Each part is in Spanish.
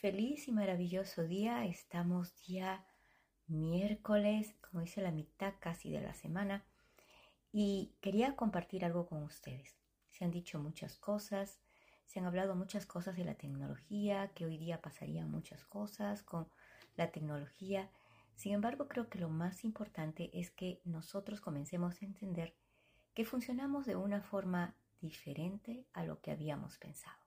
Feliz y maravilloso día. Estamos ya miércoles, como dice la mitad casi de la semana. Y quería compartir algo con ustedes. Se han dicho muchas cosas, se han hablado muchas cosas de la tecnología, que hoy día pasarían muchas cosas con la tecnología. Sin embargo, creo que lo más importante es que nosotros comencemos a entender que funcionamos de una forma diferente a lo que habíamos pensado.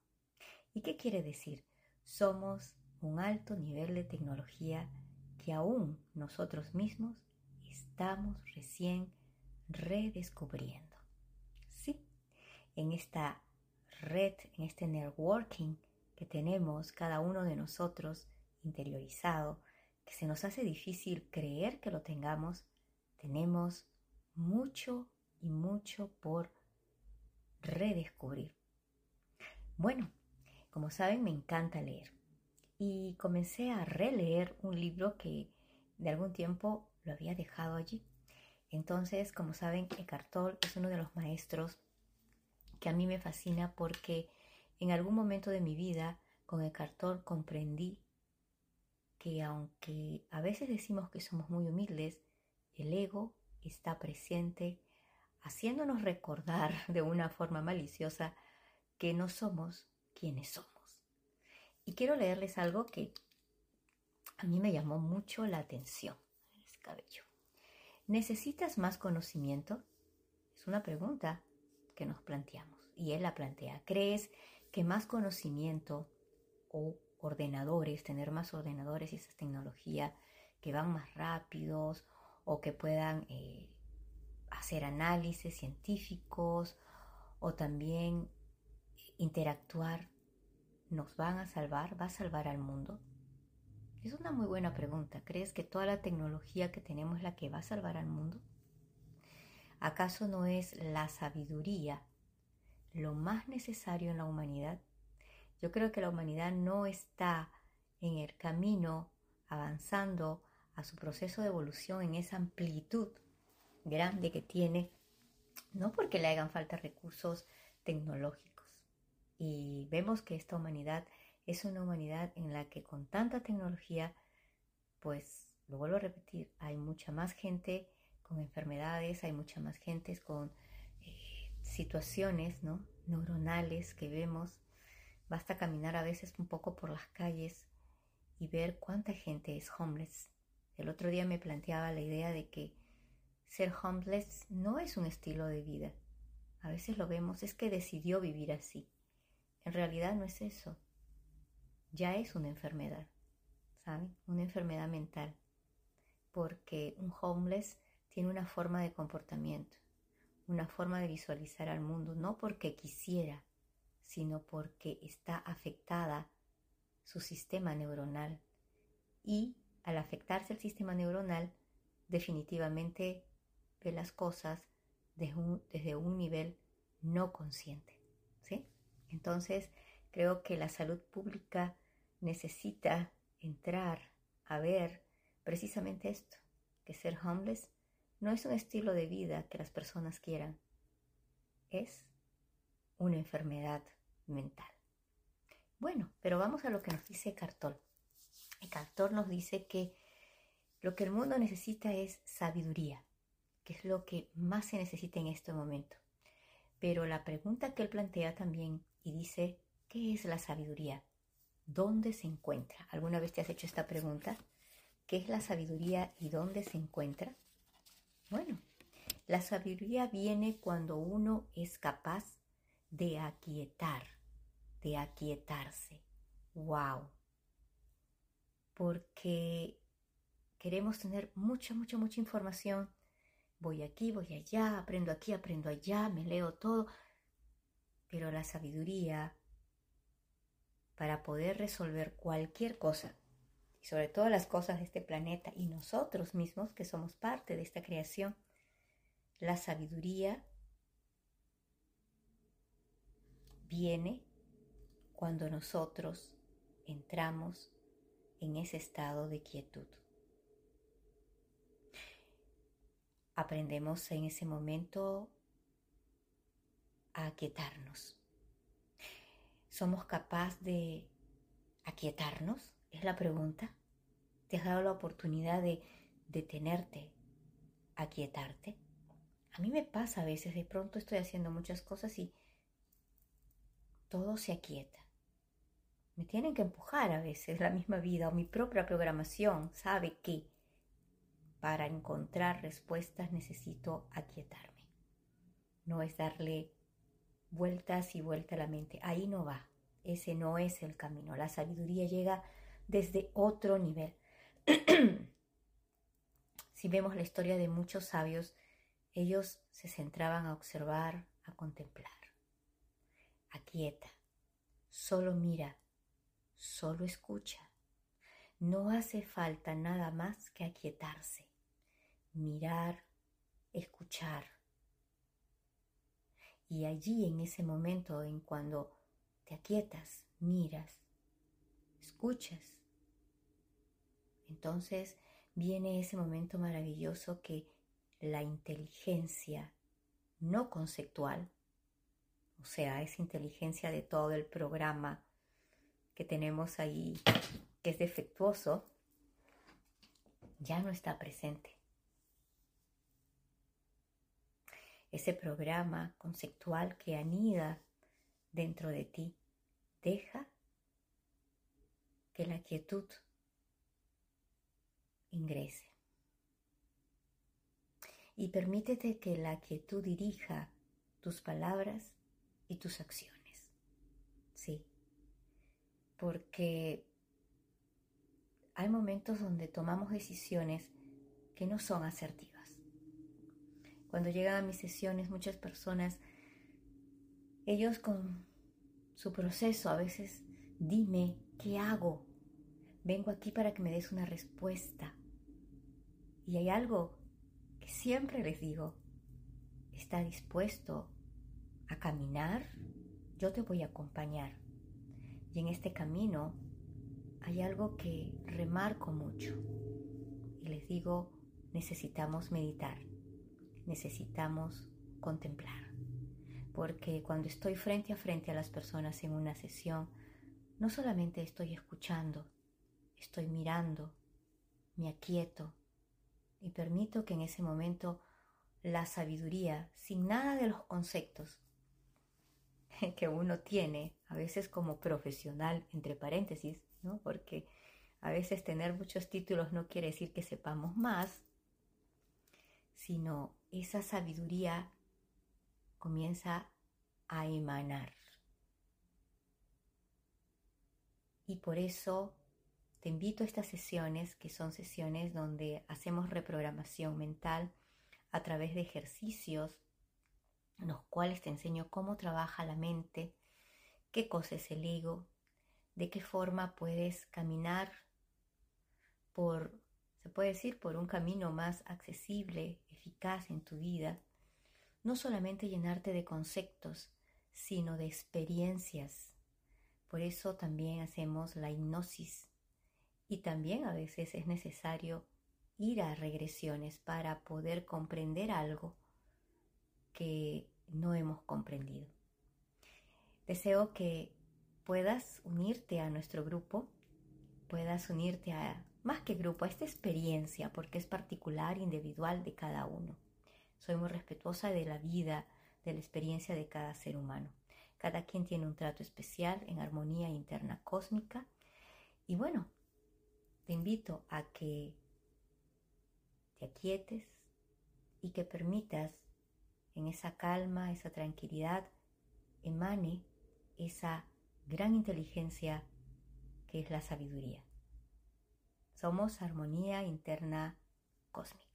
¿Y qué quiere decir? Somos un alto nivel de tecnología que aún nosotros mismos estamos recién redescubriendo. Sí, en esta red, en este networking que tenemos cada uno de nosotros interiorizado, que se nos hace difícil creer que lo tengamos, tenemos mucho y mucho por redescubrir. Bueno, como saben, me encanta leer. Y comencé a releer un libro que de algún tiempo lo había dejado allí. Entonces, como saben, Eckhart Tolle es uno de los maestros que a mí me fascina porque en algún momento de mi vida con Eckhart Tolle comprendí que aunque a veces decimos que somos muy humildes, el ego está presente haciéndonos recordar de una forma maliciosa que no somos quiénes somos. Y quiero leerles algo que a mí me llamó mucho la atención. Es cabello. ¿Necesitas más conocimiento? Es una pregunta que nos planteamos. Y él la plantea. ¿Crees que más conocimiento o ordenadores, tener más ordenadores y esa tecnología que van más rápidos o que puedan eh, hacer análisis científicos o también interactuar nos van a salvar? ¿Va a salvar al mundo? Es una muy buena pregunta. ¿Crees que toda la tecnología que tenemos es la que va a salvar al mundo? ¿Acaso no es la sabiduría lo más necesario en la humanidad? Yo creo que la humanidad no está en el camino avanzando a su proceso de evolución en esa amplitud grande que tiene, no porque le hagan falta recursos tecnológicos y vemos que esta humanidad es una humanidad en la que con tanta tecnología, pues lo vuelvo a repetir, hay mucha más gente con enfermedades, hay mucha más gente con eh, situaciones ¿no? neuronales que vemos. Basta caminar a veces un poco por las calles y ver cuánta gente es homeless. El otro día me planteaba la idea de que ser homeless no es un estilo de vida. A veces lo vemos, es que decidió vivir así. En realidad no es eso. Ya es una enfermedad, ¿saben? Una enfermedad mental. Porque un homeless tiene una forma de comportamiento, una forma de visualizar al mundo, no porque quisiera, sino porque está afectada su sistema neuronal. Y al afectarse el sistema neuronal, definitivamente ve las cosas desde un, desde un nivel no consciente. Entonces, creo que la salud pública necesita entrar a ver precisamente esto, que ser homeless no es un estilo de vida que las personas quieran, es una enfermedad mental. Bueno, pero vamos a lo que nos dice Cartol. Cartol nos dice que lo que el mundo necesita es sabiduría, que es lo que más se necesita en este momento. Pero la pregunta que él plantea también y dice, ¿qué es la sabiduría? ¿Dónde se encuentra? ¿Alguna vez te has hecho esta pregunta? ¿Qué es la sabiduría y dónde se encuentra? Bueno, la sabiduría viene cuando uno es capaz de aquietar, de aquietarse. ¡Wow! Porque queremos tener mucha, mucha, mucha información. Voy aquí, voy allá, aprendo aquí, aprendo allá, me leo todo, pero la sabiduría para poder resolver cualquier cosa, y sobre todo las cosas de este planeta y nosotros mismos que somos parte de esta creación, la sabiduría viene cuando nosotros entramos en ese estado de quietud. Aprendemos en ese momento aquietarnos. Somos capaces de aquietarnos? Es la pregunta. ¿Te has dado la oportunidad de detenerte, aquietarte? A mí me pasa a veces, de pronto estoy haciendo muchas cosas y todo se aquieta. Me tienen que empujar a veces la misma vida o mi propia programación sabe que para encontrar respuestas necesito aquietarme. No es darle vueltas y vueltas la mente. Ahí no va. Ese no es el camino. La sabiduría llega desde otro nivel. si vemos la historia de muchos sabios, ellos se centraban a observar, a contemplar. Aquieta, solo mira, solo escucha. No hace falta nada más que aquietarse, mirar, escuchar. Y allí en ese momento en cuando te aquietas, miras, escuchas, entonces viene ese momento maravilloso que la inteligencia no conceptual, o sea, esa inteligencia de todo el programa que tenemos ahí, que es defectuoso, ya no está presente. Ese programa conceptual que anida dentro de ti deja que la quietud ingrese y permítete que la quietud dirija tus palabras y tus acciones. Sí, porque hay momentos donde tomamos decisiones que no son asertivas. Cuando llegan a mis sesiones muchas personas, ellos con su proceso a veces, dime, ¿qué hago? Vengo aquí para que me des una respuesta. Y hay algo siempre les digo, ¿está dispuesto a caminar? Yo te voy a acompañar. Y en este camino hay algo que remarco mucho. Y les digo, necesitamos meditar, necesitamos contemplar. Porque cuando estoy frente a frente a las personas en una sesión, no solamente estoy escuchando, estoy mirando, me aquieto, y permito que en ese momento la sabiduría, sin nada de los conceptos que uno tiene, a veces como profesional, entre paréntesis, ¿no? porque a veces tener muchos títulos no quiere decir que sepamos más, sino esa sabiduría comienza a emanar. Y por eso te invito a estas sesiones, que son sesiones donde hacemos reprogramación mental a través de ejercicios, en los cuales te enseño cómo trabaja la mente, qué cosa es el ego, de qué forma puedes caminar por, se puede decir, por un camino más accesible, eficaz en tu vida. No solamente llenarte de conceptos, sino de experiencias. Por eso también hacemos la hipnosis y también a veces es necesario ir a regresiones para poder comprender algo que no hemos comprendido. Deseo que puedas unirte a nuestro grupo, puedas unirte a más que grupo, a esta experiencia, porque es particular, individual de cada uno. Soy muy respetuosa de la vida, de la experiencia de cada ser humano. Cada quien tiene un trato especial en armonía interna cósmica. Y bueno, te invito a que te aquietes y que permitas en esa calma, esa tranquilidad, emane esa gran inteligencia que es la sabiduría. Somos armonía interna cósmica.